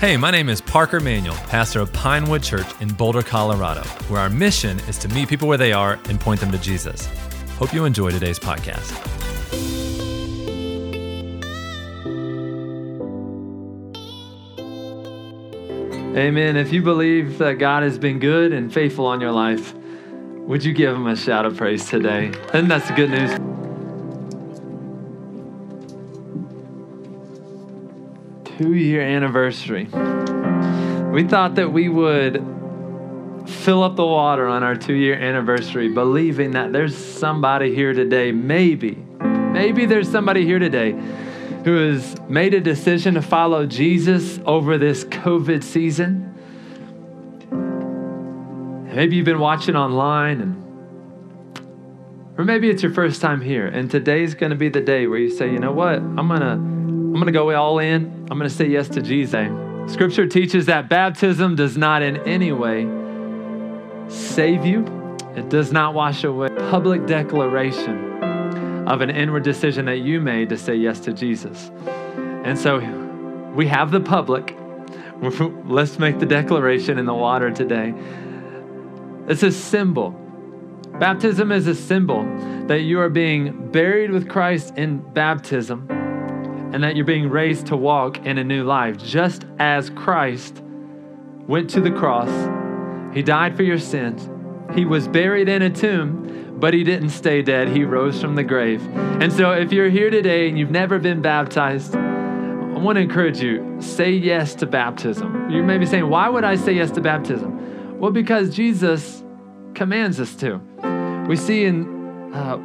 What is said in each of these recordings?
Hey, my name is Parker Manuel, pastor of Pinewood Church in Boulder, Colorado, where our mission is to meet people where they are and point them to Jesus. Hope you enjoy today's podcast. Amen. If you believe that God has been good and faithful on your life, would you give him a shout of praise today? And that's the good news. Two year anniversary. We thought that we would fill up the water on our two year anniversary, believing that there's somebody here today, maybe, maybe there's somebody here today who has made a decision to follow Jesus over this COVID season. Maybe you've been watching online and or maybe it's your first time here and today's going to be the day where you say, "You know what? I'm going to I'm going to go all in. I'm going to say yes to Jesus. Scripture teaches that baptism does not in any way save you, it does not wash away. Public declaration of an inward decision that you made to say yes to Jesus. And so we have the public. Let's make the declaration in the water today. It's a symbol. Baptism is a symbol that you are being buried with Christ in baptism and that you're being raised to walk in a new life, just as Christ went to the cross. He died for your sins. He was buried in a tomb, but he didn't stay dead. He rose from the grave. And so, if you're here today and you've never been baptized, I want to encourage you say yes to baptism. You may be saying, Why would I say yes to baptism? Well, because Jesus commands us to. We see in uh,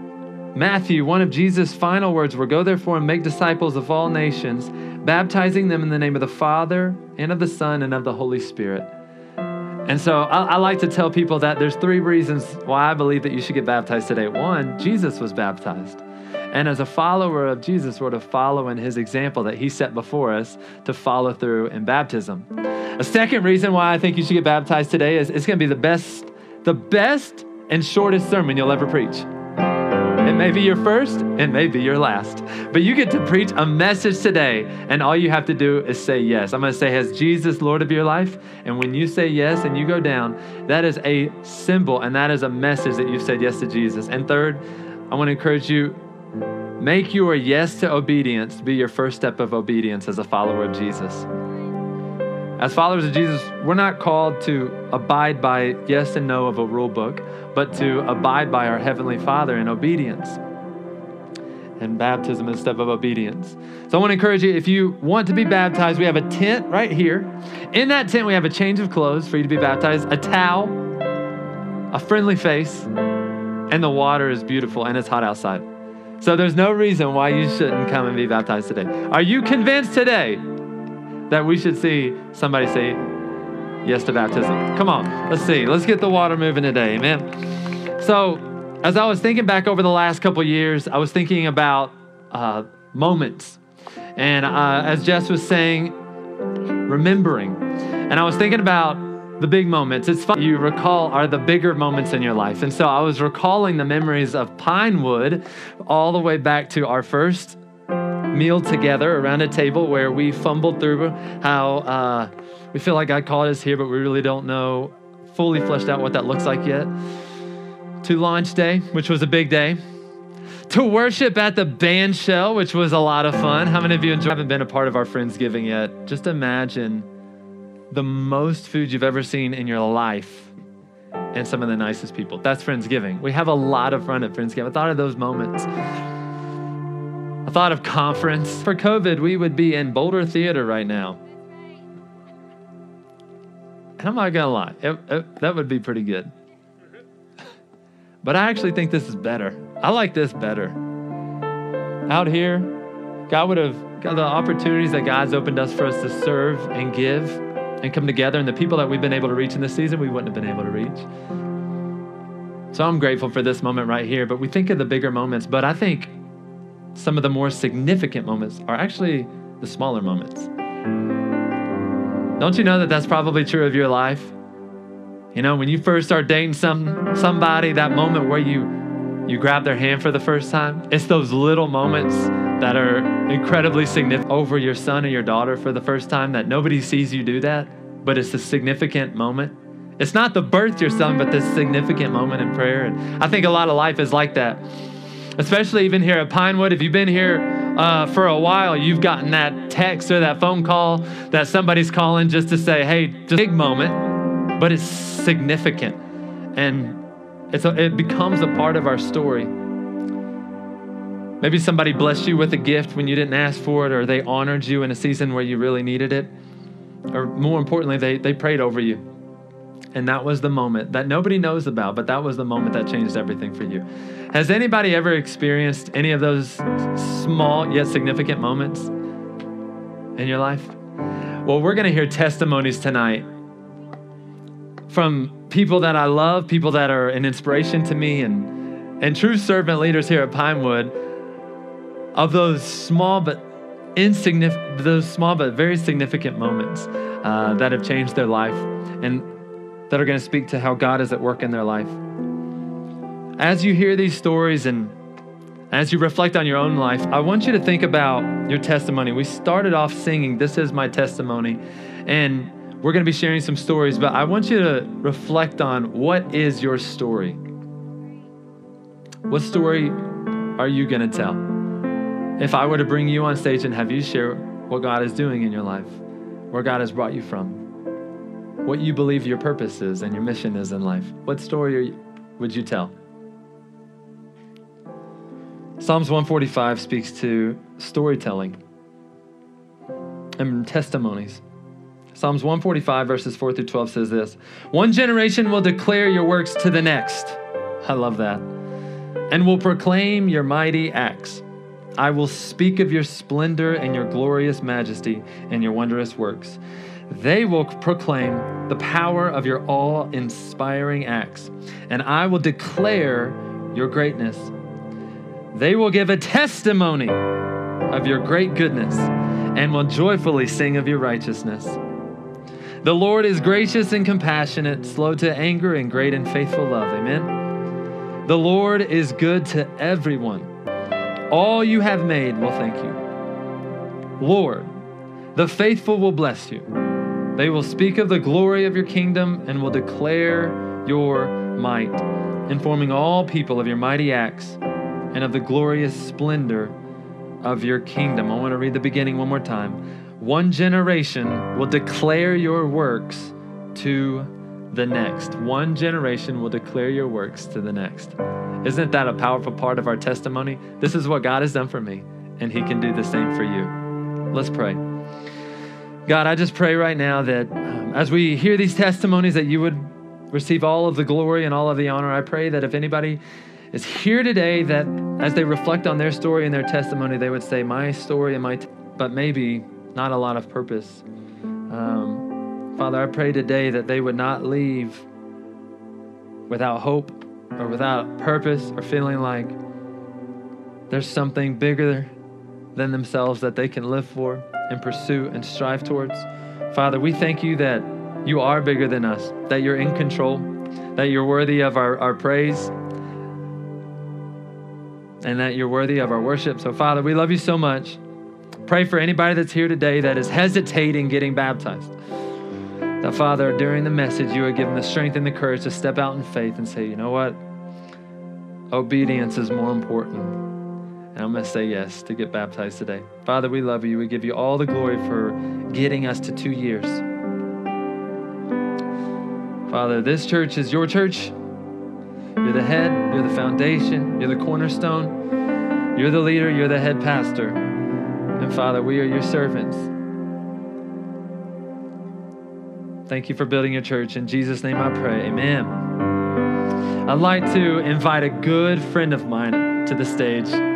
Matthew, one of Jesus' final words were Go therefore and make disciples of all nations, baptizing them in the name of the Father and of the Son and of the Holy Spirit. And so I, I, like to tell people that there's three reasons why I believe that you should get baptized today. One, Jesus was baptized. And as a follower of Jesus, we're to follow in his example that he set before us to follow through in baptism. A second reason why I think you should get baptized today is it's going to be the best, the best and shortest sermon you'll ever preach. May be your first, it may be your last. But you get to preach a message today, and all you have to do is say yes. I'm going to say, Has Jesus Lord of your life? And when you say yes and you go down, that is a symbol and that is a message that you've said yes to Jesus. And third, I want to encourage you make your yes to obedience be your first step of obedience as a follower of Jesus. As followers of Jesus, we're not called to abide by yes and no of a rule book, but to abide by our Heavenly Father in obedience. And baptism is a step of obedience. So I want to encourage you if you want to be baptized, we have a tent right here. In that tent, we have a change of clothes for you to be baptized, a towel, a friendly face, and the water is beautiful and it's hot outside. So there's no reason why you shouldn't come and be baptized today. Are you convinced today that we should see somebody say yes to baptism. Come on, let's see. Let's get the water moving today, amen. So, as I was thinking back over the last couple years, I was thinking about uh, moments. And uh, as Jess was saying, remembering. And I was thinking about the big moments. It's fun. You recall are the bigger moments in your life. And so I was recalling the memories of Pinewood all the way back to our first meal together around a table where we fumbled through how uh, we feel like God called us here, but we really don't know fully fleshed out what that looks like yet. To launch day, which was a big day. To worship at the band shell, which was a lot of fun. How many of you enjoy, haven't been a part of our Friendsgiving yet? Just imagine the most food you've ever seen in your life and some of the nicest people. That's Friendsgiving. We have a lot of fun at Friendsgiving. I thought of those moments. Thought of conference. For COVID, we would be in Boulder Theater right now. And I'm not going to lie, it, it, that would be pretty good. But I actually think this is better. I like this better. Out here, God would have got the opportunities that God's opened us for us to serve and give and come together. And the people that we've been able to reach in this season, we wouldn't have been able to reach. So I'm grateful for this moment right here. But we think of the bigger moments. But I think some of the more significant moments are actually the smaller moments. Don't you know that that's probably true of your life? You know, when you first start dating some somebody, that moment where you you grab their hand for the first time, it's those little moments that are incredibly significant over your son or your daughter for the first time that nobody sees you do that, but it's a significant moment? It's not the birth your son, but this significant moment in prayer. And I think a lot of life is like that. Especially even here at Pinewood, if you've been here uh, for a while, you've gotten that text or that phone call that somebody's calling just to say, hey, just big moment, but it's significant. And it's a, it becomes a part of our story. Maybe somebody blessed you with a gift when you didn't ask for it, or they honored you in a season where you really needed it. Or more importantly, they, they prayed over you. And that was the moment that nobody knows about, but that was the moment that changed everything for you. Has anybody ever experienced any of those small yet significant moments in your life? Well, we're going to hear testimonies tonight from people that I love, people that are an inspiration to me, and, and true servant leaders here at Pinewood of those small but insignificant, those small but very significant moments uh, that have changed their life and that are going to speak to how God is at work in their life. As you hear these stories and as you reflect on your own life, I want you to think about your testimony. We started off singing, This is my testimony. And we're going to be sharing some stories, but I want you to reflect on what is your story? What story are you going to tell? If I were to bring you on stage and have you share what God is doing in your life, where God has brought you from, what you believe your purpose is and your mission is in life, what story you, would you tell? Psalms 145 speaks to storytelling and testimonies. Psalms 145, verses 4 through 12 says this One generation will declare your works to the next. I love that. And will proclaim your mighty acts. I will speak of your splendor and your glorious majesty and your wondrous works. They will proclaim the power of your awe inspiring acts, and I will declare your greatness. They will give a testimony of your great goodness and will joyfully sing of your righteousness. The Lord is gracious and compassionate, slow to anger, and great in faithful love. Amen. The Lord is good to everyone all you have made will thank you. Lord, the faithful will bless you. They will speak of the glory of your kingdom and will declare your might, informing all people of your mighty acts and of the glorious splendor of your kingdom. I want to read the beginning one more time. One generation will declare your works to the next. One generation will declare your works to the next. Isn't that a powerful part of our testimony? This is what God has done for me, and He can do the same for you. Let's pray. God, I just pray right now that um, as we hear these testimonies, that you would receive all of the glory and all of the honor. I pray that if anybody is here today, that as they reflect on their story and their testimony, they would say, My story and my, t-, but maybe not a lot of purpose. Um, Father, I pray today that they would not leave without hope or without purpose or feeling like there's something bigger than themselves that they can live for and pursue and strive towards. Father, we thank you that you are bigger than us, that you're in control, that you're worthy of our, our praise, and that you're worthy of our worship. So, Father, we love you so much. Pray for anybody that's here today that is hesitating getting baptized. That, Father, during the message, you would give them the strength and the courage to step out in faith and say, you know what? Obedience is more important. And I'm going to say yes to get baptized today. Father, we love you. We give you all the glory for getting us to two years. Father, this church is your church. You're the head, you're the foundation, you're the cornerstone, you're the leader, you're the head pastor. And Father, we are your servants. Thank you for building your church. In Jesus' name I pray. Amen. I'd like to invite a good friend of mine to the stage.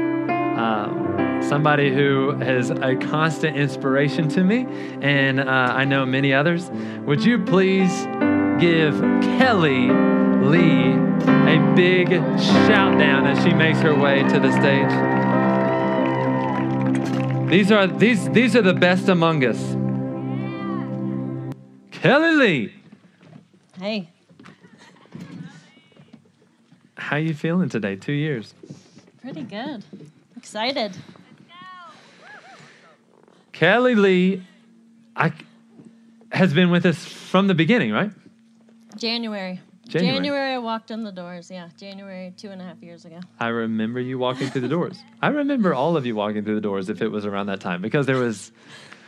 Um, somebody who is a constant inspiration to me, and uh, I know many others. Would you please give Kelly Lee a big shout down as she makes her way to the stage? These are these these are the best among us. Kelly Lee. Hey. How you feeling today? Two years. Pretty good. Excited. Kelly Lee I, has been with us from the beginning, right? January. January. January, I walked in the doors. Yeah, January two and a half years ago. I remember you walking through the doors. I remember all of you walking through the doors if it was around that time because there was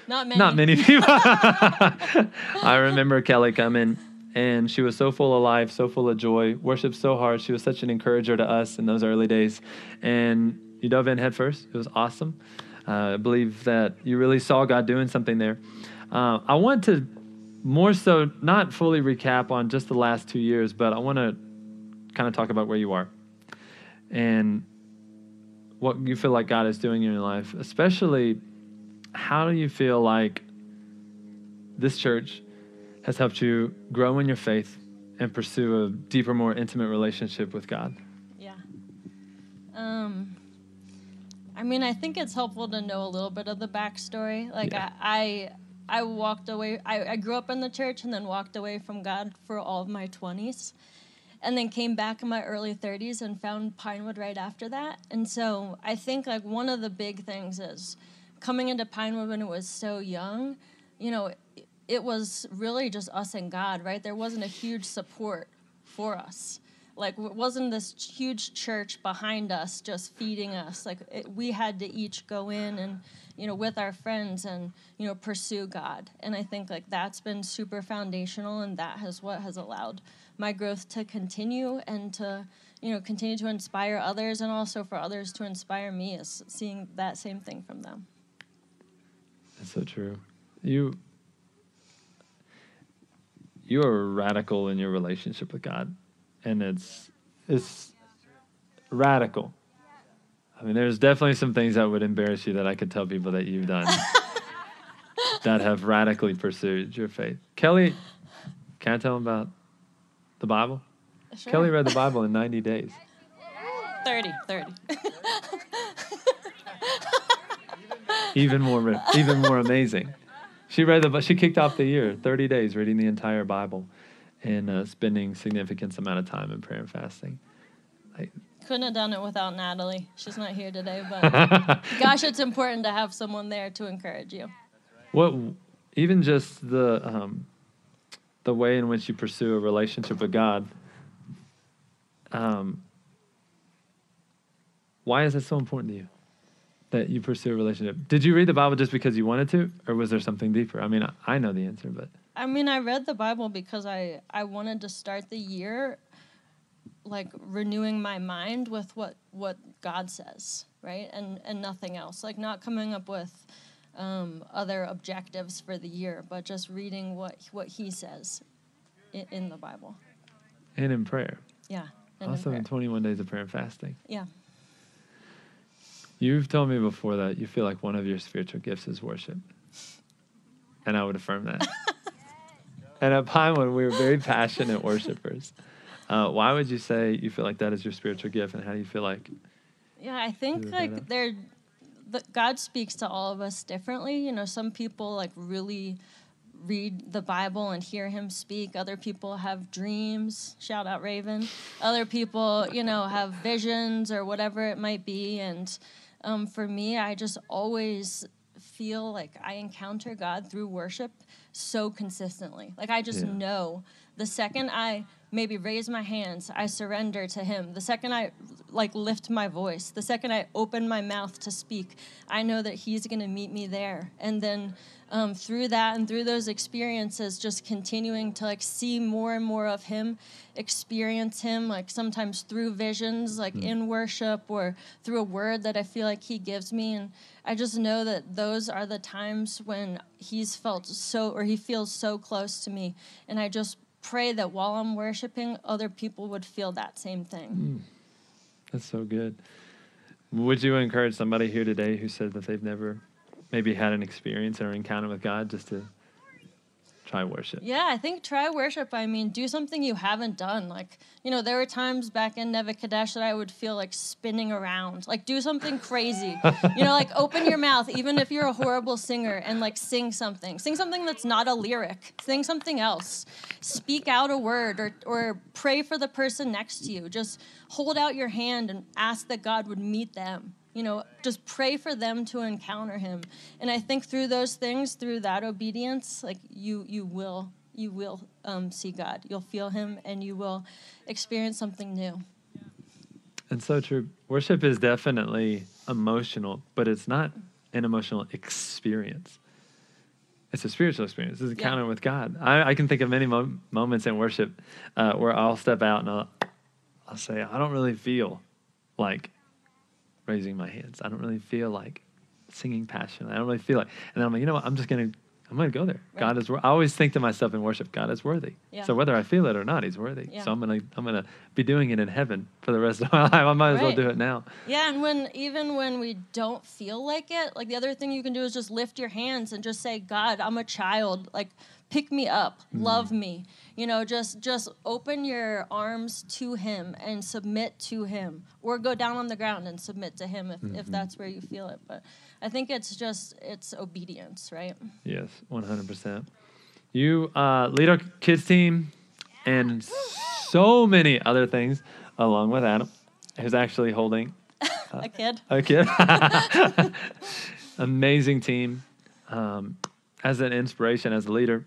Not many. not many people. I remember Kelly coming and she was so full of life, so full of joy, worshiped so hard. She was such an encourager to us in those early days. And you dove in head first. It was awesome. Uh, I believe that you really saw God doing something there. Uh, I want to more so not fully recap on just the last two years, but I want to kind of talk about where you are and what you feel like God is doing in your life, especially how do you feel like this church has helped you grow in your faith and pursue a deeper, more intimate relationship with God? Yeah. Um, I mean, I think it's helpful to know a little bit of the backstory. Like, Yeah. I, I, I walked away. I, I grew up in the church and then walked away from God for all of my twenties, and then came back in my early thirties and found Pinewood right after that. And so I think like one of the big things is coming into Pinewood when it was so young. You know, it, it was really just us and God, right? There wasn't a huge support for us like wasn't this huge church behind us just feeding us? Like it, we had to each go in and you know with our friends and you know pursue god. And i think like that's been super foundational and that has what has allowed my growth to continue and to you know continue to inspire others and also for others to inspire me is seeing that same thing from them. That's so true. You you are radical in your relationship with God, and it's it's radical. I mean, there's definitely some things that would embarrass you that I could tell people that you've done that have radically pursued your faith. Kelly, can I tell them about the Bible? Sure. Kelly read the Bible in 90 days. 30 30 even more even more amazing. She read the she kicked off the year 30 days reading the entire Bible and uh, spending significant amount of time in prayer and fasting. Like, couldn't have done it without natalie she's not here today but gosh it's important to have someone there to encourage you what even just the um, the way in which you pursue a relationship with God. Um, why is it so important to you that you pursue a relationship? Did you read the Bible just because you wanted to, or was there something deeper? I mean, I, I know the answer, but I mean, I read the Bible because I I wanted to start the year like renewing my mind with what what God says, right? And and nothing else. Like not coming up with um, other objectives for the year, but just reading what what He says in, in the Bible. and in prayer. Yeah. also in 21 days of prayer and fasting. Yeah. You've told me before that you feel like one of your spiritual gifts is worship. And I would affirm that. and at Pinewood, we were very passionate worshipers. Uh, why would you say you feel like that is your spiritual gift, and how do you feel like? Yeah, I think like there, the, God speaks to all of us differently. You know, some people like really read the Bible and hear Him speak. Other people have dreams. Shout out Raven. Other people, you know, have visions or whatever it might be. And um, for me, I just always feel like I encounter God through worship so consistently. Like I just Yeah. know the second I maybe raise my hands, I surrender to him. The second I like lift my voice, the second I open my mouth to speak, I know that he's going to meet me there. And then um, through that and through those experiences, just continuing to like see more and more of him, experience him, like sometimes through visions, like in worship or through a word that I feel like he gives me. And I just know that those are the times when he's felt so, or he feels so close to me. And I just pray that while I'm worshiping, other people would feel that same thing. Hmm. That's so good. Would you encourage somebody here today who said that they've never maybe had an experience or encounter with God just to try worship? Yeah, I think try worship. I mean, do something you haven't done. Like, you know, there were times back in Nebuchadnezzar that I would feel like spinning around. Like, do something crazy. you know, like open your mouth, even if you're a horrible singer, and like sing something. Sing something that's not a lyric. Sing something else. Speak out a word or, or pray for the person next to you. Just hold out your hand and ask that God would meet them you know just pray for them to encounter him and i think through those things through that obedience like you you will you will um, see god you'll feel him and you will experience something new And so true. Worship is definitely emotional, but it's not an emotional experience. It's a spiritual experience. It's an Yeah. encounter with God. I, I can think of many mo- moments in worship uh, where I'll step out and I'll, I'll say, I don't really feel like raising my hands. I don't really feel like singing passion. I don't really feel like, and then I'm like, you know what? I'm just going to, I'm going to go there. God is, I always think to myself in worship, God is worthy. Yeah. So whether I feel it or not, he's worthy. Yeah. So I'm going to, I'm going to be doing it in heaven for the rest of my life. I might as well do it now. Yeah, and when even when we don't feel like it, like the other thing you can do is just lift your hands and just say, "God, I'm a child. Like pick me up, love me." You know, just just open your arms to him and submit to him or go down on the ground and submit to him if, if that's where you feel it. But I think it's just it's obedience, right? Yes, 100%. You uh, lead our kids team and so many other things along with Adam, who's actually holding a kid. a kid. Amazing team. Um, as an inspiration, as a leader,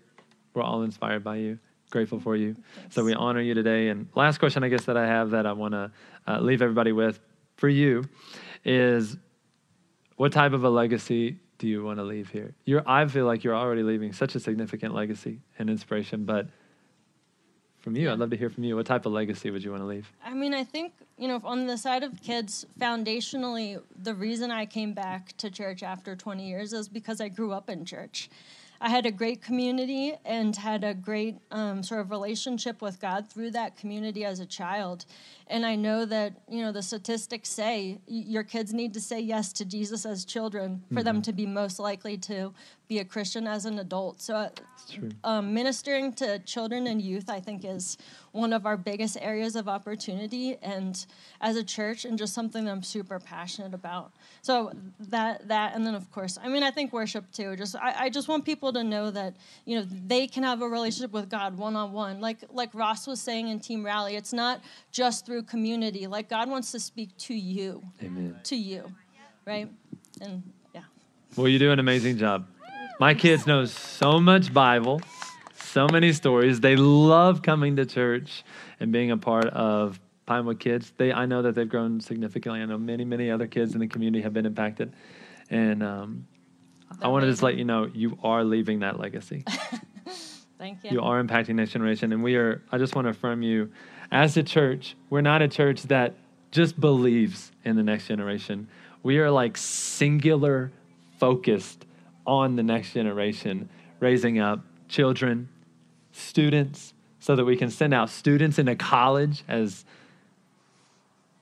we're all inspired by you. Grateful for you. So we honor you today. And last question, I guess, that I have that I want to uh, leave everybody with for you is what type of a legacy do you want to leave here? You're, I feel like you're already leaving such a significant legacy and inspiration, but from you, I'd love to hear from you. What type of legacy would you want to leave? I mean, I think, you know, on the side of kids, foundationally, the reason I came back to church after 20 years is because I grew up in church. I had a great community and had a great um, sort of relationship with God through that community as a child. And I know that, you know, the statistics say your kids need to say yes to Jesus as children for them to be most likely to be a Christian as an adult. So uh, um, ministering to children and youth, I think, is one of our biggest areas of opportunity, and as a church, and just something that I'm super passionate about. So that that, and then of course, I mean, I think worship too. Just I, I just want people to know that you know they can have a relationship with God one on one, like like Ross was saying in Team Rally. It's not just through community. Like God wants to speak to you, Amen. to you, right? And yeah. Well, you do an amazing job. My kids know so much Bible, so many stories. They love coming to church and being a part of Pinewood Kids. They, I know that they've grown significantly. I know many, many other kids in the community have been impacted, and um, I want to just let you know you are leaving that legacy. Thank you. You are impacting next generation, and we are. I just want to affirm you, as a church, we're not a church that just believes in the next generation. We are like singular focused on the next generation, raising up children, students, so that we can send out students into college as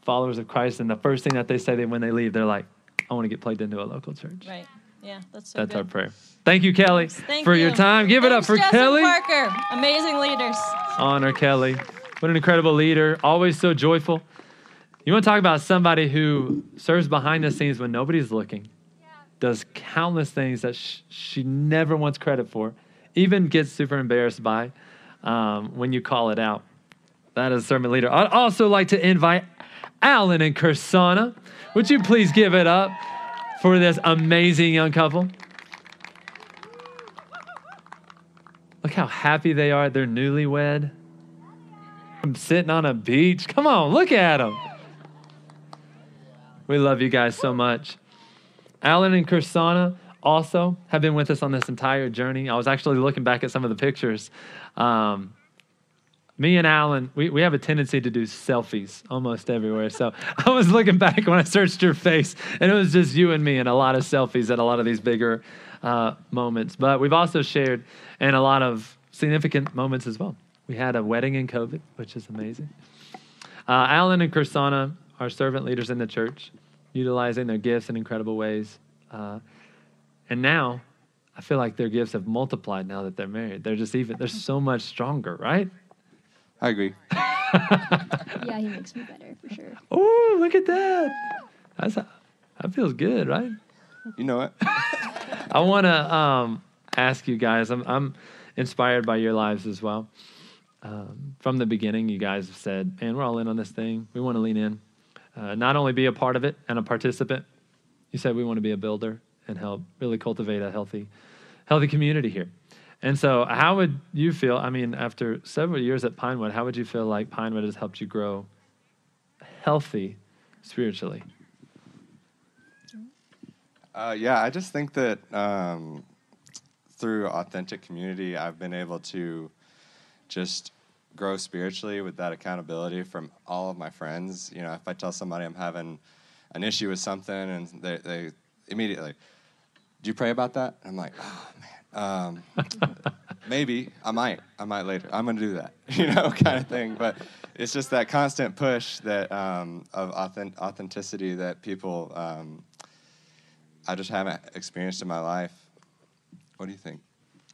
followers of Christ. And the first thing that they say they, when they leave, they're like, "I want to get plugged into a local church." Right. Yeah, that's so That's good. our prayer. Thank you, Kelly, Thank for you. your time. Give it up for Kelly. Parker, amazing leaders. honor Kelly. What an incredible leader, always so joyful. You want to talk about somebody who serves behind the scenes when nobody's looking, does countless things that sh- she never wants credit for, even gets super embarrassed by um, when you call it out. That is a servant leader. I'd also like to invite Alan and Kursana. Would you please give it up for this amazing young couple? Look how happy they are. They're newlywed. I'm sitting on a beach. Come on, look at them. We love you guys so much. Alan and Kursana also have been with us on this entire journey. I was actually looking back at some of the pictures. Um, me and Alan, we, we have a tendency to do selfies almost everywhere. So I was looking back when I searched your face, and it was just you and me and a lot of selfies at a lot of these bigger uh, moments. But we've also shared in a lot of significant moments as well. We had a wedding in COVID, which is amazing. Uh, Alan and Kursana are servant leaders in the church, utilizing their gifts in incredible ways. Uh, and now, I feel like their gifts have multiplied now that they're married. They're just even, they're so much stronger, right? I agree. Yeah, he makes me better for sure. Oh, look at that. That's, that feels good, right? You know what? I want to um, ask you guys. I'm, I'm inspired by your lives as well. Um, from the beginning, you guys have said, "Man, we're all in on this thing. We want to lean in, uh, not only be a part of it and a participant, You said we want to be a builder and help really cultivate a healthy, healthy community here. And so, how would you feel? I mean, after several years at Pinewood, how would you feel like Pinewood has helped you grow healthy spiritually? Uh, yeah, I just think that um, through authentic community, I've been able to just grow spiritually with that accountability from all of my friends. You know, if I tell somebody I'm having an issue with something and they, they immediately, do you pray about that? I'm like, oh man. Um, maybe I might, I might later. I'm gonna do that, you know, kind of thing. But it's just that constant push that um, of authentic, authenticity that people um, I just haven't experienced in my life. What do you think?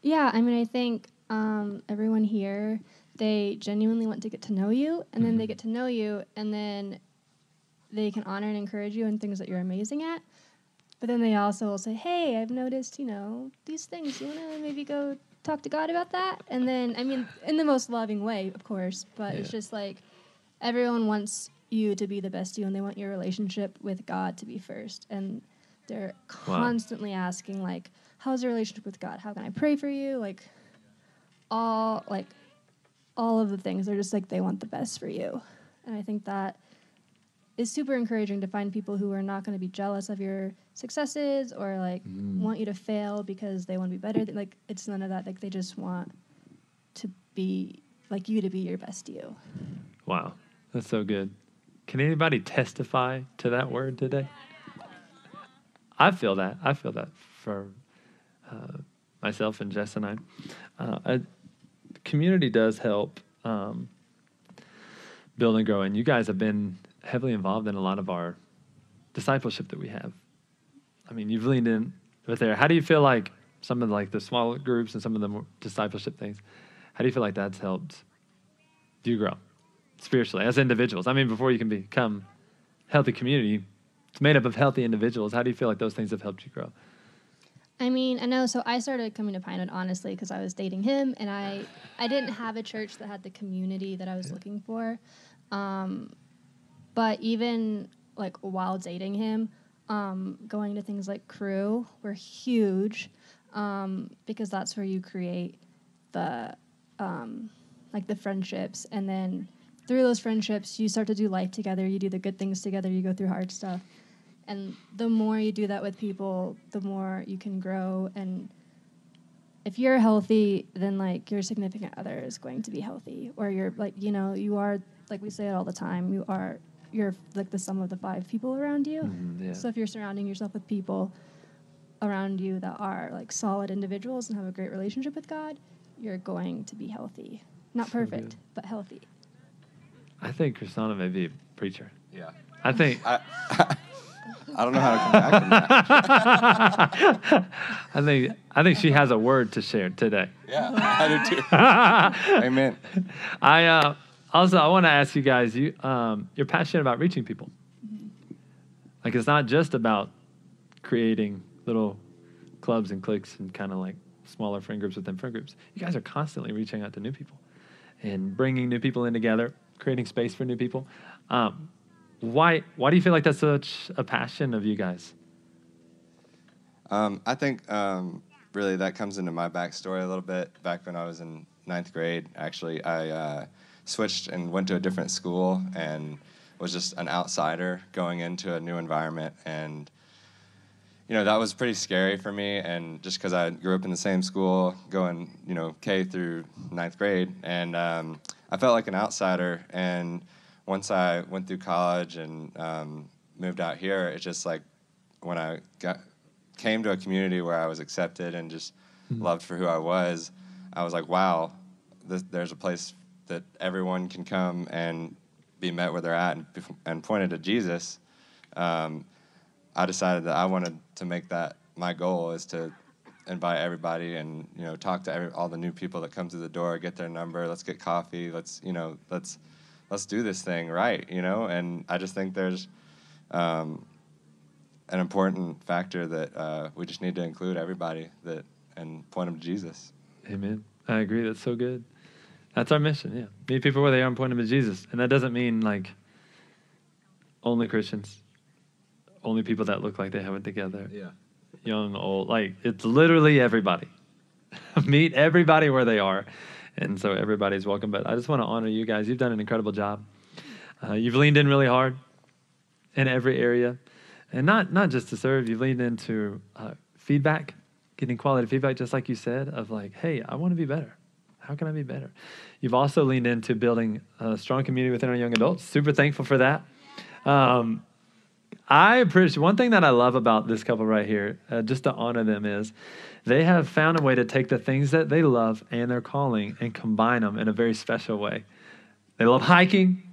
Yeah, I mean, I think um, everyone here, they genuinely want to get to know you, and then they mm-hmm. get to know you, and then they can honor and encourage you in things that you're amazing at. But then they also will say, hey, I've noticed, you know, these things. You want to maybe go talk to God about that? And then, I mean, in the most loving way, of course, but it's just like everyone wants you to be the best you, and they want your relationship with God to be first. And they're Wow. constantly asking, like, how's your relationship with God? How can I pray for you? Like, all like all of the things they're just like they want the best for you and i think that is super encouraging to find people who are not going to be jealous of your successes or like want you to fail because they want to be better like it's none of that like they just want to be like you to be your best you Wow, that's so good. Can anybody testify to that word today? I feel that. I feel that for uh, myself and Jess and I. Uh, a, community does help um, build and grow, and you guys have been heavily involved in a lot of our discipleship that we have. I mean, you've leaned in with there. How do you feel like some of like the small groups and some of the discipleship things? How do you feel like that's helped you grow spiritually as individuals? I mean, before you can become healthy community, it's made up of healthy individuals. How do you feel like those things have helped you grow? I mean, I know. So I started coming to Pinewood honestly because I was dating him, and I I didn't have a church that had the community that I was looking for. Um, but even like while dating him, um, going to things like Crew were huge um, because that's where you create the um, like the friendships, and then through those friendships, you start to do life together. You do the good things together. You go through hard stuff and the more you do that with people the more you can grow and if you're healthy then like your significant other is going to be healthy or you're like you know you are like we say it all the time you are you're like the sum of the five people around you Mhm, yeah. so if you're surrounding yourself with people around you that are like solid individuals and have a great relationship with god you're going to be healthy not So perfect good. but healthy I think Christina may be a preacher. Yeah. I think I, I don't know how to come back from that. I think I think she has a word to share today. Yeah, I do too. Amen. I uh, also I want to ask you guys. You um, you're passionate about reaching people. Like it's not just about creating little clubs and cliques and kind of like smaller friend groups within friend groups. You guys are constantly reaching out to new people and bringing new people in together, creating space for new people. Um, why why do you feel like that's such a passion of you guys? Um, I think um, really that comes into my backstory a little bit. Back when I was in ninth grade, actually, I uh, switched and went to a different school and was just an outsider going into a new environment. And, you know, that was pretty scary for me. And just because I grew up in the same school, going, you know, K through ninth grade. And um, I felt like an outsider. And once I went through college and um, moved out here, it's just like when I got came to a community where I was accepted and just loved for who I was, I was like, wow, this, there's a place that everyone can come and be met where they're at and, and pointed to Jesus. Um, I decided that I wanted to make that my goal is to invite everybody and you know talk to every, all the new people that come through the door, get their number, let's get coffee, let's you know let's let's do this thing right, you know. And I just think there's um, an important factor that uh, we just need to include everybody that and point them to Jesus. Amen. I agree. That's so good. That's our mission. Yeah, meet people where they are and point them to Jesus. And that doesn't mean like only Christians only people that look like they have it together. Yeah. Young, old, like it's literally everybody. Meet everybody where they are. And so everybody's welcome. But I just want to honor you guys. You've done an incredible job. Uh, you've leaned in really hard in every area. And not, not just to serve, you've leaned into uh, feedback, getting quality feedback, just like you said, of like, hey, I want to be better. How can I be better? You've also leaned into building a strong community within our young adults. Super thankful for that. Um, I appreciate one thing that I love about this couple right here, uh, just to honor them, is they have found a way to take the things that they love and their calling and combine them in a very special way. They love hiking,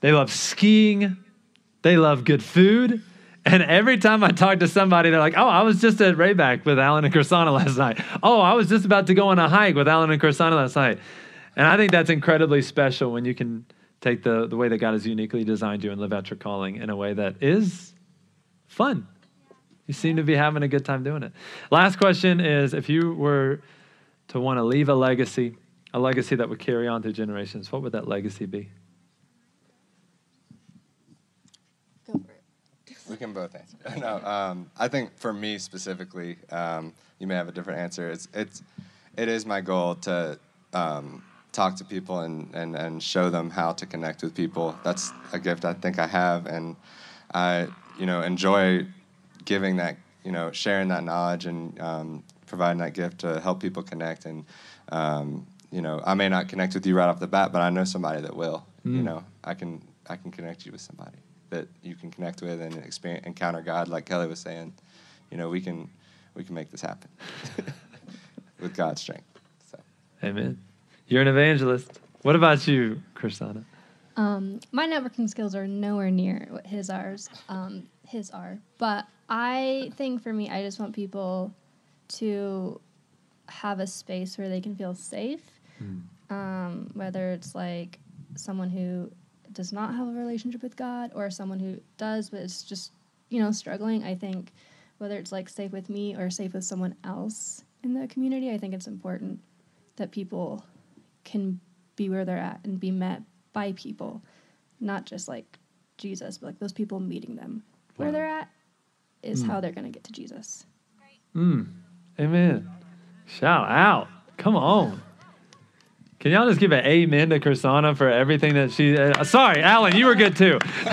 they love skiing, they love good food. And every time I talk to somebody, they're like, oh, I was just at Rayback with Alan and Kursana last night. Oh, I was just about to go on a hike with Alan and Kursana last night. And I think that's incredibly special when you can take the, the way that God has uniquely designed you and live out your calling in a way that is fun. You seem to be having a good time doing it. Last question is if you were to want to leave a legacy, a legacy that would carry on through generations, what would that legacy be? Go for it. We can both answer. no, um, I think for me specifically, um, you may have a different answer. It's it's it is my goal to um, talk to people and, and, and show them how to connect with people. That's a gift I think I have, and I you know enjoy giving that you know sharing that knowledge and um, providing that gift to help people connect. And um, you know I may not connect with you right off the bat, but I know somebody that will. You Mm. know I can I can connect you with somebody that you can connect with and experience, encounter God, like Kelly was saying. You know we can we can make this happen with God's strength. So. Amen. You're an evangelist. What about you, Chrisana? Um, my networking skills are nowhere near what his ours um, his are, but I think for me, I just want people to have a space where they can feel safe. Um, whether it's like someone who does not have a relationship with God or someone who does, but is just you know struggling. I think whether it's like safe with me or safe with someone else in the community, I think it's important that people can be where they're at and be met by people, not just like Jesus, but like those people meeting them where Wow. they're at is how they're going to get to Jesus. Mm. Amen. Shout out. Come on. Can y'all just give an amen to Chrisana for everything that she? Uh, sorry, Alan, you were good too.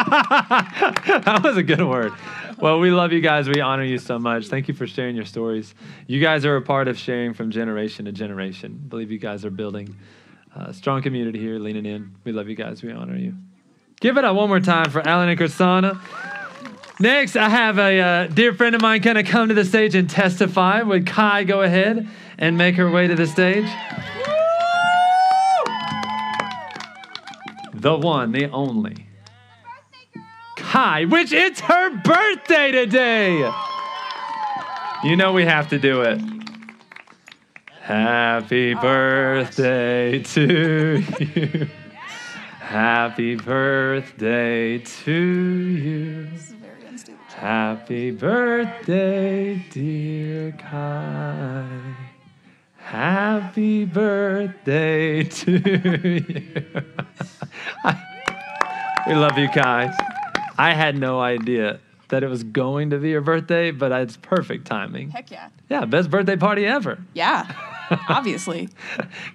That was a good word. Well, we love you guys. We honor you so much. Thank you for sharing your stories. You guys are a part of sharing from generation to generation. I believe you guys are building a strong community here, leaning in. We love you guys. We honor you. Give it up one more time for Alan and Chrisana. Next, I have a uh, dear friend of mine of come to the stage and testify. Would Kai go ahead and make her way to the stage? The one, the only. Kai, which it's her birthday today. You know we have to do it. Happy birthday to you. Happy birthday to you. Happy birthday, dear Kai. Happy birthday to you. we love you, Kai. I had no idea that it was going to be your birthday, but it's perfect timing. Heck yeah. Yeah, best birthday party ever. Yeah. Obviously.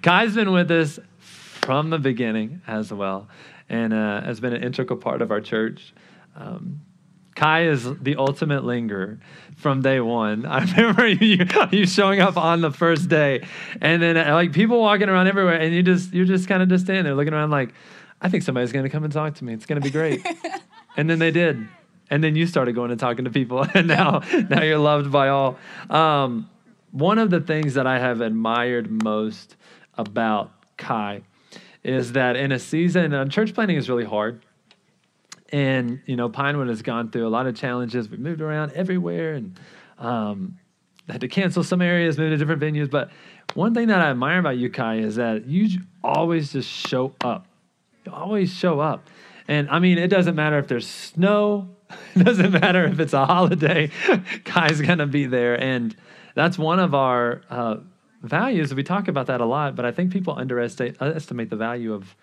Kai's been with us from the beginning as well, and uh, has been an integral part of our church. Um, Kai is the ultimate lingerer from day one. I remember you, you showing up on the first day, and then uh, like people walking around everywhere, and you just you're just kind of just standing there looking around like, I think somebody's gonna come and talk to me. It's gonna be great. and then they did, and then you started going and talking to people, and now now you're loved by all. Um, one of the things that I have admired most about Kai is that in a season, uh, church planning is really hard. And, you know, Pinewood has gone through a lot of challenges. We moved around everywhere and um, had to cancel some areas, move to different venues. But one thing that I admire about you, Kai, is that you always just show up. You always show up. And I mean, it doesn't matter if there's snow, it doesn't matter if it's a holiday, Kai's going to be there. And that's one of our uh, values. We talk about that a lot, but I think people underestimate the value of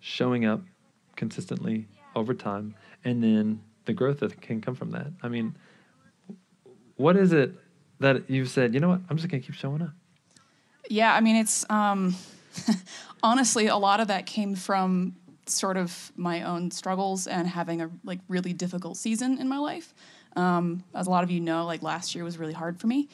showing up consistently over time and then the growth that can come from that. I mean, what is it that you've said? You know what? I'm just gonna keep showing up. Yeah, I mean, it's um, honestly a lot of that came from sort of my own struggles and having a like really difficult season in my life. Um, as a lot of you know, like last year was really hard for me.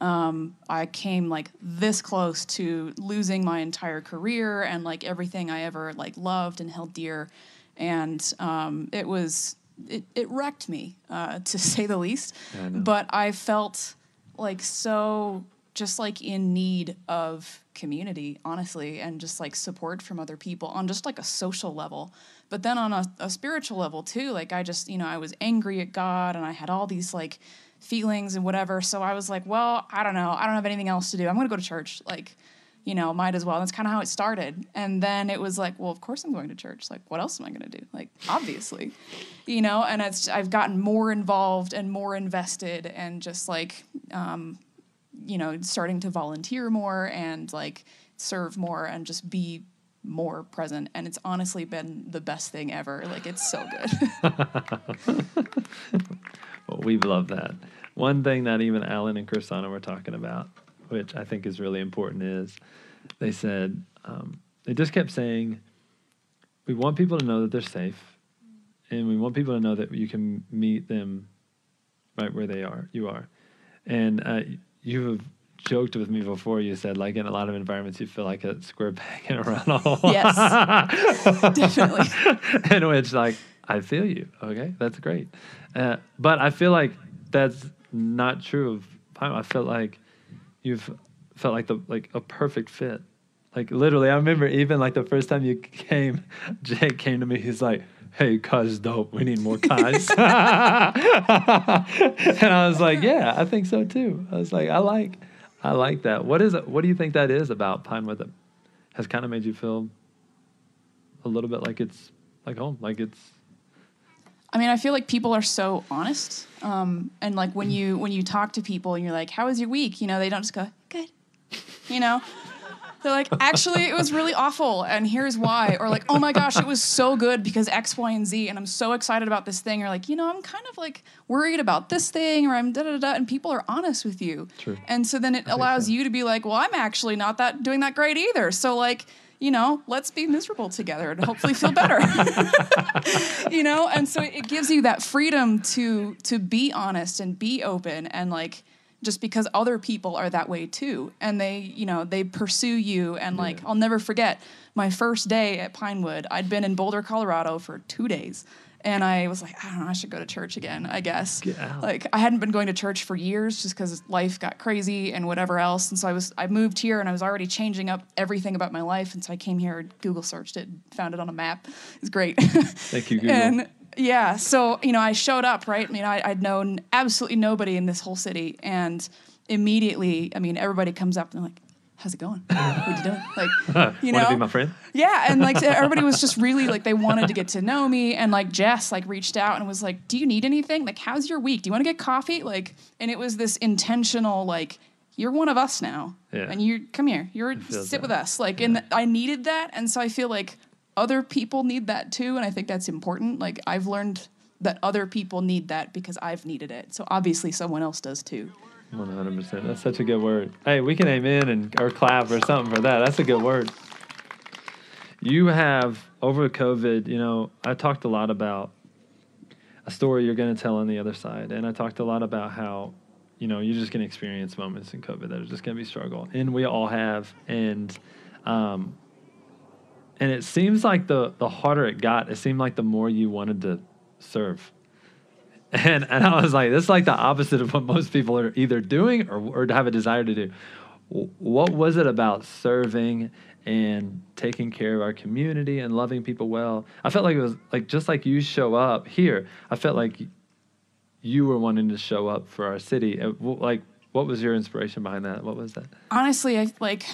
Um, I came like this close to losing my entire career and like everything I ever like loved and held dear, and um, it was it, it wrecked me uh, to say the least. I but I felt like so just like in need of community, honestly, and just like support from other people on just like a social level. But then on a, a spiritual level too, like I just, you know, I was angry at God and I had all these like feelings and whatever. So I was like, well, I don't know. I don't have anything else to do. I'm going to go to church. Like, you know, might as well. That's kind of how it started. And then it was like, well, of course I'm going to church. Like, what else am I going to do? Like, obviously, you know. And it's I've gotten more involved and more invested, and just like, um, you know, starting to volunteer more and like serve more and just be more present. And it's honestly been the best thing ever. Like, it's so good. Well, we love that. One thing that even Alan and Chrisana were talking about, which I think is really important, is they said um, they just kept saying, "We want people to know that they're safe, and we want people to know that you can meet them right where they are. You are, and uh, you have." Joked with me before. You said, like in a lot of environments, you feel like a square peg in a round hole. Yes. Definitely. in which like I feel you. Okay, that's great. Uh, but I feel like that's not true of Pine. I felt like you've felt like the like a perfect fit. Like literally, I remember even like the first time you came, Jake came to me. He's like, "Hey, cuz dope. We need more cuz." and I was like, "Yeah, I think so too." I was like, "I like, I like that." What is it? What do you think that is about Pinewood that has kind of made you feel a little bit like it's like home, like it's I mean, I feel like people are so honest, um, and like when you when you talk to people and you're like, "How was your week?" You know, they don't just go, "Good," you know. They're like, "Actually, it was really awful, and here's why," or like, "Oh my gosh, it was so good because X, Y, and Z, and I'm so excited about this thing." Or like, you know, I'm kind of like worried about this thing, or I'm da da da, and people are honest with you, True. and so then it allows so. you to be like, "Well, I'm actually not that doing that great either," so like. You know, let's be miserable together and hopefully feel better. you know and so it gives you that freedom to to be honest and be open and like just because other people are that way too. And they you know they pursue you and like i'll never forget my first day at pinewood. I'd been in boulder colorado for two days. And i was like i don't know i should go to church again i guess. Like i hadn't been going to church for years just because life got crazy and whatever else. And so i was i moved here and i was already changing up everything about my life. And so i came here google searched it found it on a map. It's great. Thank you, Google. and yeah, so you know, I showed up, right? I mean, I, I'd known absolutely nobody in this whole city, and immediately, I mean, everybody comes up and they're like, "How's it going? What you doing?" Like, you want know, to be my friend? yeah, and like everybody was just really like they wanted to get to know me, and like Jess like reached out and was like, "Do you need anything? Like, how's your week? Do you want to get coffee?" Like, and it was this intentional like. You're one of us now, Yeah. and you come here. You're sit that. with us, like, and I needed that, and so I feel like other people need that too, and I think that's important. Like, I've learned that other people need that because I've needed it, so obviously someone else does too. One hundred percent. That's such a good word. Hey, we can amen and or clap or something for that. That's a good word. You have over COVID. You know, I talked a lot about a story you're going to tell on the other side, and I talked a lot about how, you know, you're just going to experience moments in COVID that are just going to be struggle, and we all have, and, um, and it seems like the the harder it got, it seemed like the more you wanted to serve. And and I was like, this is like the opposite of what most people are either doing or or have a desire to do. What was it about serving and taking care of our community and loving people well? I felt like it was like just like you show up here. I felt like you were wanting to show up for our city. Like, what was your inspiration behind that? What was that? honestly, I like.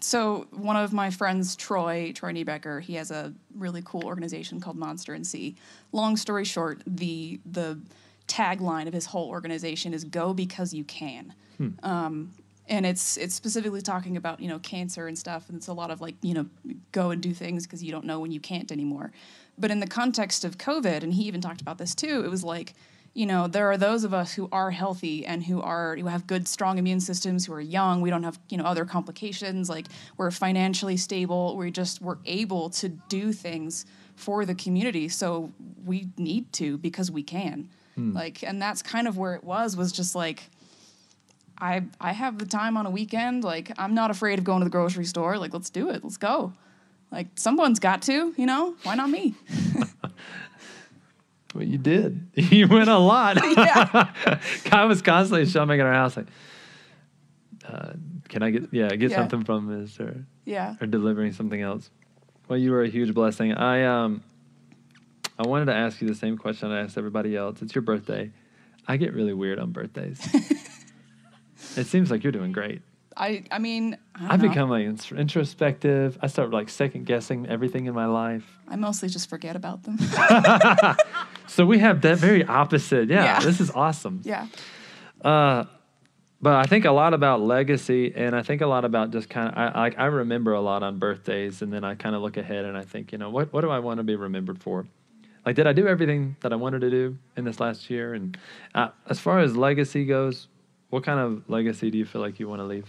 So one of my friends, Troy Troy Niebecker, he has a really cool organization called Monster and Sea. Long story short, the the tagline of his whole organization is "Go because you can." Um, and it's it's specifically talking about you know cancer and stuff, and it's a lot of like you know go and do things because you don't know when you can't anymore. But in the context of COVID, and he even talked about this too, it was like you know there are those of us who are healthy and who are who have good strong immune systems who are young we don't have you know other complications like we're financially stable we just we're able to do things for the community so we need to because we can. Hmm. Like and that's kind of where it was was just like i i have the time on a weekend like i'm not afraid of going to the grocery store like let's do it let's go. Like someone's got to you know? Why not me Well, you did. You went a lot. Yeah. Kai was constantly showing at our house like, uh, "Can I get yeah get Yeah. something from this or yeah or delivering something else?" Well, you were a huge blessing. I um, I wanted to ask you the same question I asked everybody else. It's your birthday. I get really weird on birthdays. it seems like you're doing great. i i mean I I've become like introspective. I start like second guessing everything in my life. i mostly just forget about them So we have that very opposite. Yeah, Yeah. this is awesome. yeah Uh, but I think a lot about legacy, and I think a lot about just kind of. I, I I remember a lot on birthdays, and then I kind of look ahead and I think, you know, what what do I want to be remembered for? Like, did I do everything that I wanted to do in this last year? And uh, as far as legacy goes, what kind of legacy do you feel like you want to leave?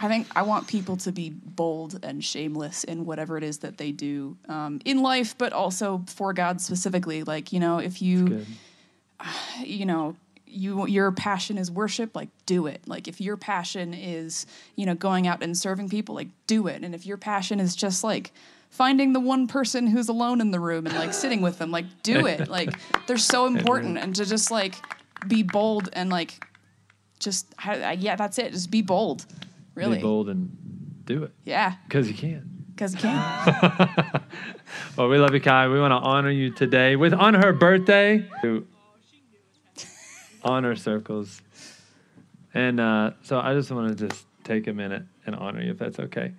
I think I want people to be bold and shameless in whatever it is that they do um, in life, but also for God specifically. Like you know, if you you know you your passion is worship like do it. Like if your passion is you know going out and serving people like do it. And if your passion is just like finding the one person who's alone in the room and like sitting with them like do it. Like they're so important. and to just like be bold and like just I- I- yeah that's it. Just be bold really Be bold and do it yeah because you can. because you can Well, we love you, Kai. We want to honor you today with on her birthday. To honor circles, and uh, so I just want to just take a minute and honor you, if that's okay.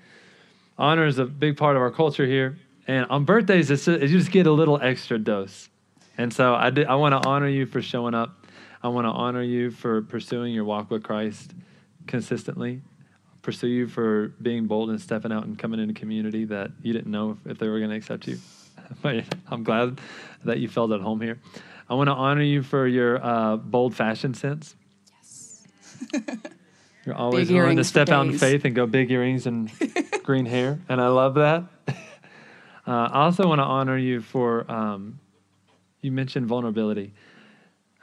Honor is a big part of our culture here, and on birthdays, it's just, you just get a little extra dose. And so I did, I want to honor you for showing up. I want to honor you for pursuing your walk with Christ consistently. Pursue you for being bold and stepping out and coming into a community that you didn't know if, if they were going to accept you. But I'm glad that you felt at home here. I want to honor you for your uh, bold fashion sense. Yes. You're always willing to step out in faith and go big earrings and green hair, and I love that. Uh, I also want to honor you for um, you mentioned vulnerability.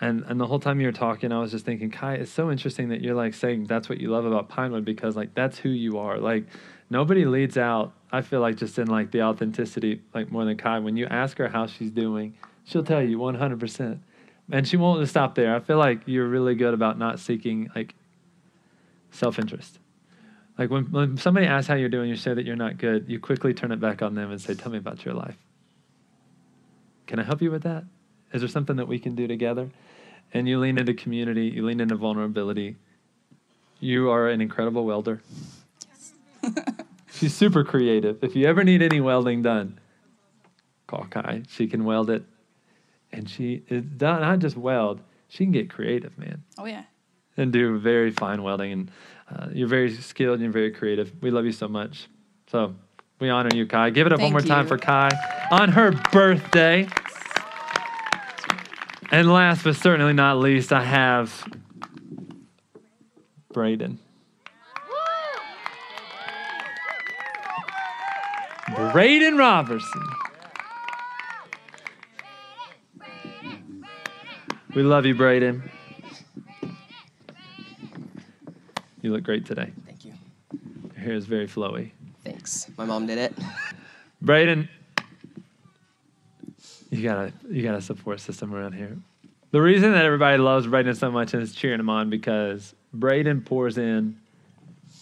And and the whole time you were talking, I was just thinking, Kai, it's so interesting that you're like saying that's what you love about Pinewood because like that's who you are. Like nobody leads out. I feel like just in like the authenticity, like more than Kai. When you ask her how she's doing, she'll tell you 100. percent And she won't stop there. I feel like you're really good about not seeking like self interest. Like when when somebody asks how you're doing, you say that you're not good. You quickly turn it back on them and say, "Tell me about your life." Can I help you with that? Is there something that we can do together? And you lean into community, you lean into vulnerability. You are an incredible welder. She's super creative. If you ever need any welding done, call Kai. She can weld it. And she is not not just weld, she can get creative, man, oh yeah and do very fine welding. And uh, you're very skilled and you're very creative. We love you so much. So we honor you, Kai. Give it up one Thank more time for Kai on her birthday. And last but certainly not least, I have Braden. Braden Robertson. We love you, Braden. You look great today. Thank you. Your hair is very flowy. Thanks. My mom did it. Braden, you got a you got a support system around here. The reason that everybody loves Braden so much and is cheering him on because Braden pours in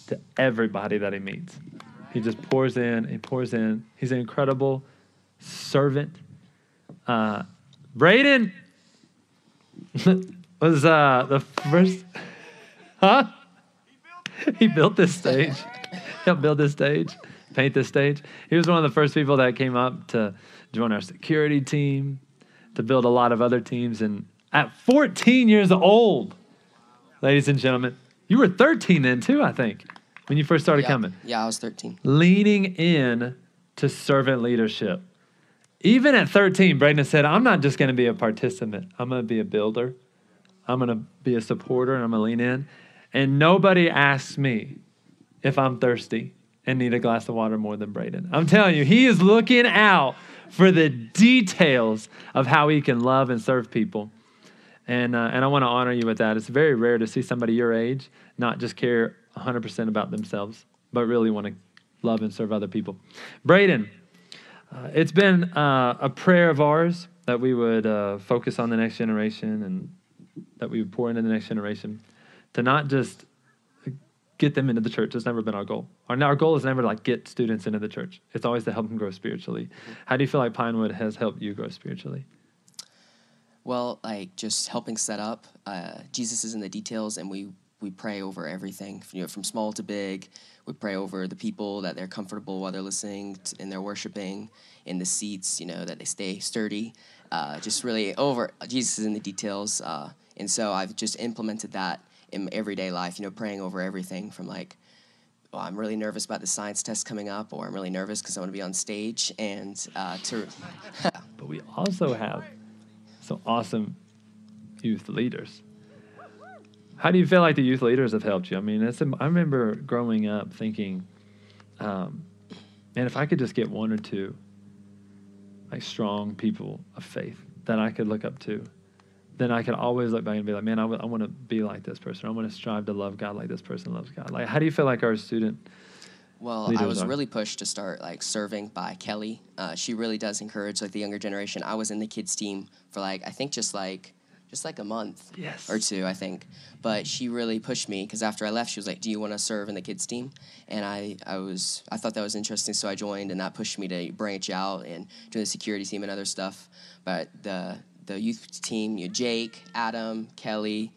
to everybody that he meets. He just pours in, he pours in. He's an incredible servant. Uh, Braden was uh, the first, huh? He built this stage. he helped build this stage, paint this stage. He was one of the first people that came up to join our security team, to build a lot of other teams. And at 14 years old, ladies and gentlemen, you were 13 then too, I think, when you first started yeah, coming. Yeah, I was 13. Leaning in to servant leadership. Even at 13, Braden said, I'm not just going to be a participant. I'm going to be a builder. I'm going to be a supporter and I'm going to lean in. And nobody asks me if I'm thirsty and need a glass of water more than Braden. I'm telling you, he is looking out for the details of how he can love and serve people. And, uh, and I want to honor you with that. It's very rare to see somebody your age not just care 100% about themselves, but really want to love and serve other people. Braden, uh, it's been uh, a prayer of ours that we would uh, focus on the next generation and that we would pour into the next generation to not just get them into the church. It's never been our goal. Our, our goal is never to like get students into the church. It's always to help them grow spiritually. How do you feel like Pinewood has helped you grow spiritually? Well, like just helping set up. Uh, Jesus is in the details, and we we pray over everything, you know, from small to big. We pray over the people that they're comfortable while they're listening to, and they're worshiping in the seats, you know, that they stay sturdy. Uh, just really over Jesus is in the details, uh, and so I've just implemented that in everyday life. You know, praying over everything from like, well, I'm really nervous about the science test coming up, or I'm really nervous because I want to be on stage, and uh, to. but we also have some awesome youth leaders. How do you feel like the youth leaders have helped you? I mean, I remember growing up thinking, um, man, if I could just get one or two like strong people of faith that I could look up to, then I could always look back and be like, man, I, w- I want to be like this person. I want to strive to love God like this person loves God. Like, how do you feel like our student? Well, I was are? really pushed to start like serving by Kelly. Uh, she really does encourage like the younger generation. I was in the kids team for like I think just like just like a month yes. or two, I think. But she really pushed me because after I left, she was like, "Do you want to serve in the kids team?" And I, I was, I thought that was interesting, so I joined, and that pushed me to branch out and do the security team and other stuff. But the the youth team, you know, Jake, Adam, Kelly,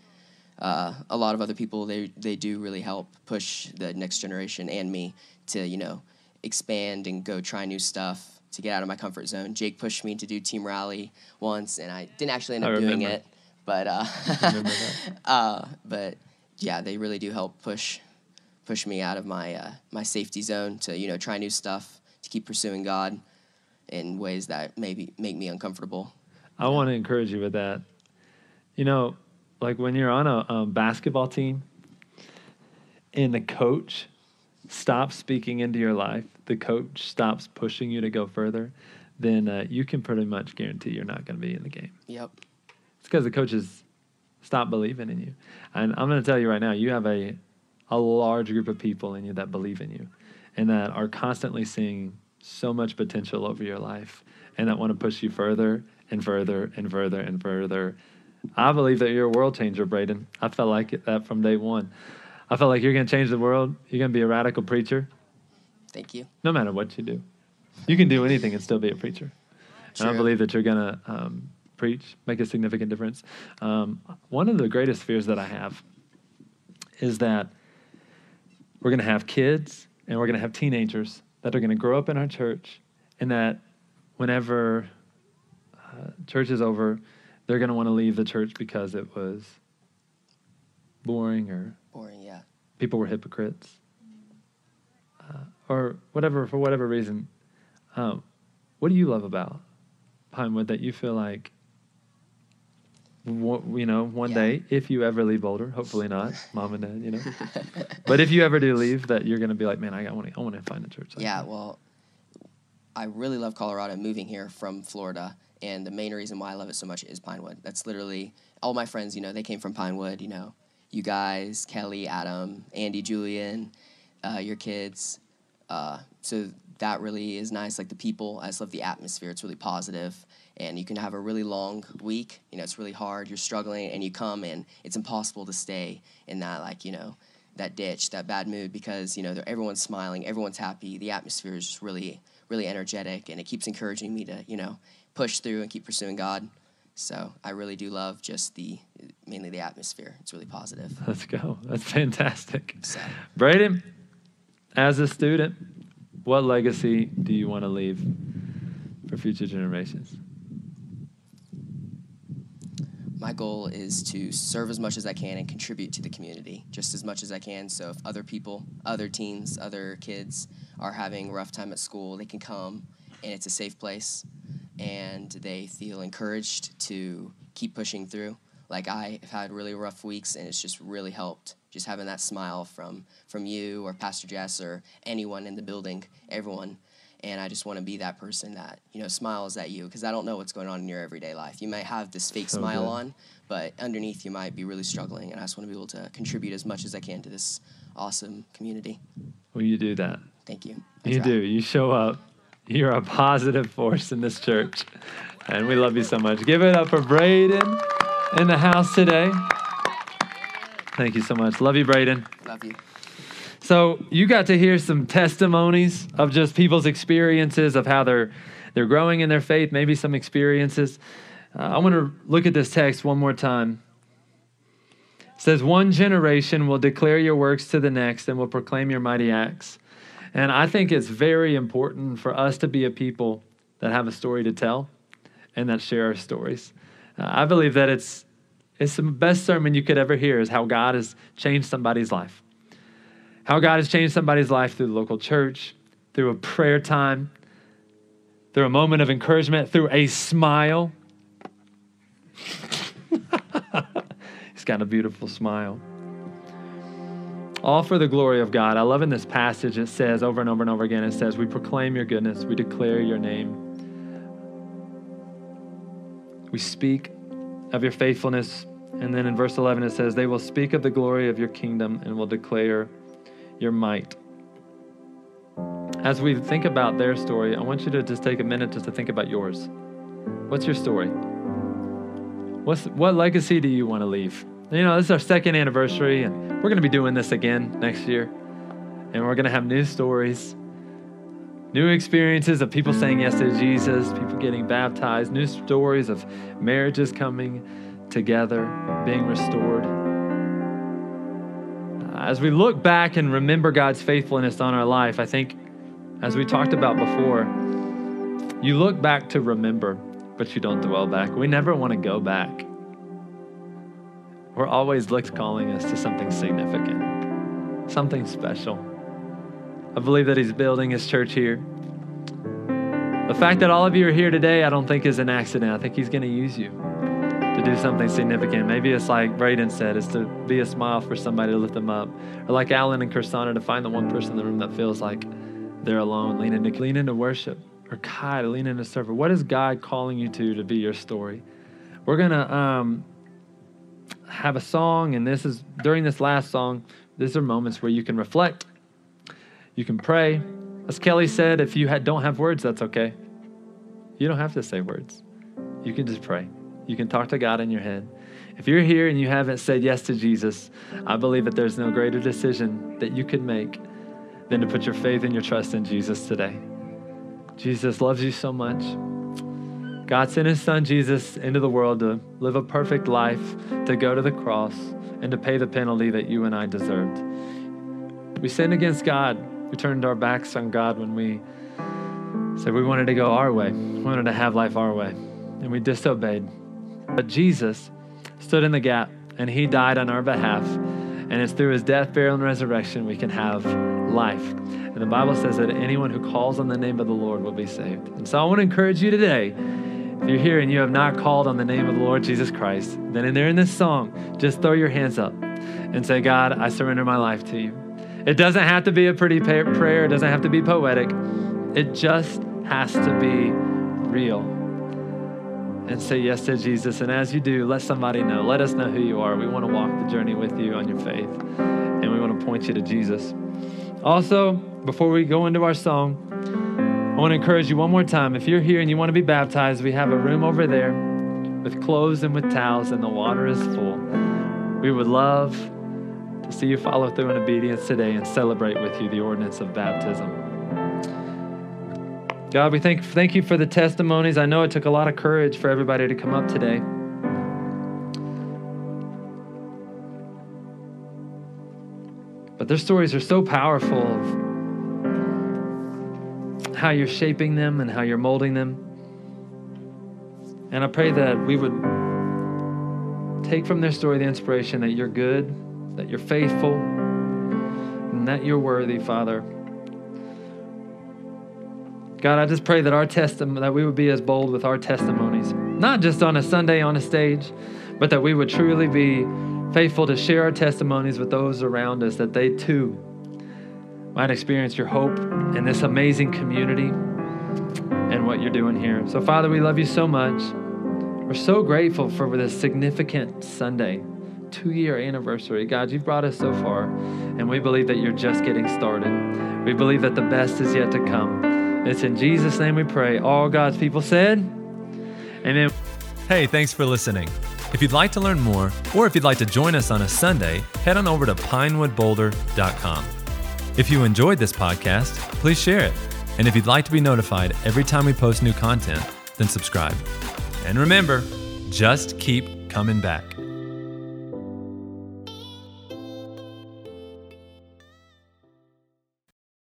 uh, a lot of other people, they they do really help push the next generation and me to you know expand and go try new stuff to get out of my comfort zone. Jake pushed me to do team rally once, and I didn't actually end up doing it. But uh, uh, but yeah, they really do help push push me out of my uh, my safety zone to you know try new stuff to keep pursuing God in ways that maybe make me uncomfortable. I want to encourage you with that. You know, like when you're on a um, basketball team and the coach stops speaking into your life, the coach stops pushing you to go further, then uh, you can pretty much guarantee you're not going to be in the game. Yep. It's because the coaches stop believing in you. And I'm going to tell you right now, you have a a large group of people in you that believe in you and that are constantly seeing so much potential over your life and that want to push you further and further and further and further. I believe that you're a world changer, Braden. I felt like that from day one. I felt like you're going to change the world. You're going to be a radical preacher. Thank you. No matter what you do, you can do anything and still be a preacher. And I believe that you're going to um, preach, make a significant difference. Um, one of the greatest fears that I have is that we're going to have kids and we're going to have teenagers that are going to grow up in our church, and that whenever uh, church is over, they're going to want to leave the church because it was boring or boring, yeah. People were hypocrites, uh, or whatever for whatever reason. Um, what do you love about Pinewood that you feel like you know, one yeah. day, if you ever leave Boulder, hopefully not, mom and dad, you know. but if you ever do leave, that you're going to be like, man, I want to, I want to find a church. Like yeah, that. well, I really love Colorado. Moving here from Florida, and the main reason why I love it so much is Pinewood. That's literally all my friends. You know, they came from Pinewood. You know, you guys, Kelly, Adam, Andy, Julian, uh, your kids. Uh, so that really is nice. Like the people, I just love the atmosphere. It's really positive and you can have a really long week. You know, it's really hard. You're struggling, and you come, and it's impossible to stay in that like you know that ditch, that bad mood because you know everyone's smiling, everyone's happy. The atmosphere is really really energetic, and it keeps encouraging me to you know push through and keep pursuing God. So I really do love just the mainly the atmosphere. It's really positive. Let's go. That's fantastic. So. Braden, as a student, what legacy do you want to leave for future generations? my goal is to serve as much as I can and contribute to the community just as much as I can. So if other people, other teens, other kids are having a rough time at school, they can come and it's a safe place and they feel encouraged to keep pushing through. Like I have had really rough weeks and it's just really helped just having that smile from from you or Pastor Jess or anyone in the building, everyone and I just want to be that person that you know smiles at you because I don't know what's going on in your everyday life. You might have this fake So smile good. on, but underneath you might be really struggling, and I just want to be able to contribute as much as I can to this awesome community. Will you do that? Thank you. I You try. do. You show up. You're a positive force in this church. And we love you so much. Give it up for Braden in the house today. Thank you so much. Love you, Braden. Love you. So you got to hear some testimonies of just people's experiences of how they're they're growing in their faith. Maybe some experiences. Uh, I want to look at this text one more time. It says, "One generation will declare your works to the next, and will proclaim your mighty acts." And I think it's very important for us to be a people that have a story to tell, and that share our stories. Uh, I believe that it's it's the best sermon you could ever hear is how God has changed somebody's life how God has changed somebody's life through the local church, through a prayer time, through a moment of encouragement, through a smile. He's got a beautiful smile. All for the glory of God. I love in this passage it says over and over and over again it says, We proclaim your goodness, we declare your name, we speak of your faithfulness. And then in verse 11 it says, They will speak of the glory of your kingdom and will declare your might. As we think about their story, I want you to just take a minute just to think about yours. What's your story? What's, what legacy do you want to leave? You know, this is our second anniversary, and we're going to be doing this again next year. And we're going to have new stories, new experiences of people saying yes to Jesus, people getting baptized, new stories of marriages coming together, being restored uh, as we look back and remember God's faithfulness on our life, I think, as we talked about before, you look back to remember, but you don't dwell back. We never want to go back. We're always looked calling us to something significant, something special. I believe that He's building His church here. The fact that all of you are here today, I don't think is an accident. I think He's going to use you to do something significant. Maybe it's like Braden said, it's to be a smile for somebody to lift them up. Or like Alan and Kursana, to find the one person in the room that feels like they're alone. Lean into, lean into worship. Or Kai, to lean into server. What is God calling you to to be your story? We're going to um, have a song, and this is during this last song, these are moments where you can reflect, you can pray. As Kelly said, if you had, don't have words, that's okay. You don't have to say words. You can just pray. You can talk to God in your head. If you're here and you haven't said yes to Jesus, I believe that there's no greater decision that you could make than to put your faith and your trust in Jesus today. Jesus loves you so much. God sent his son Jesus into the world to live a perfect life, to go to the cross, and to pay the penalty that you and I deserved. We sinned against God. We turned our backs on God when we said we wanted to go our way, we wanted to have life our way, and we disobeyed. But Jesus stood in the gap and he died on our behalf. And it's through his death, burial, and resurrection we can have life. And the Bible says that anyone who calls on the name of the Lord will be saved. And so I want to encourage you today. If you're here and you have not called on the name of the Lord Jesus Christ, then in there in this song, just throw your hands up and say, God, I surrender my life to you. It doesn't have to be a pretty prayer, it doesn't have to be poetic. It just has to be real and say yes to Jesus. And as you do, let somebody know. Let us know who you are. We want to walk the journey with you on your faith, and we want to point you to Jesus. Also, before we go into our song, I want to encourage you one more time. If you're here and you want to be baptized, we have a room over there with clothes and with towels, and the water is full. We would love to see you follow through in obedience today and celebrate with you the ordinance of baptism. God, we thank, thank you for the testimonies. I know it took a lot of courage for everybody to come up today. But their stories are so powerful how you're shaping them and how you're molding them. And I pray that we would take from their story the inspiration that you're good, that you're faithful, and that you're worthy, Father. God, I just pray that our testimony, that we would be as bold with our testimonies, not just on a Sunday on a stage, but that we would truly be faithful to share our testimonies with those around us, that they too might experience your hope in this amazing community and what you're doing here. So, Father, we love you so much. We're so grateful for this significant Sunday, two year anniversary. God, you've brought us so far, and we believe that you're just getting started. We believe that the best is yet to come. It's in Jesus' name we pray. All God's people said, Amen. Hey, thanks for listening. If you'd like to learn more, or if you'd like to join us on a Sunday, head on over to pinewoodboulder.com. If you enjoyed this podcast, please share it. And if you'd like to be notified every time we post new content, then subscribe. And remember, just keep coming back.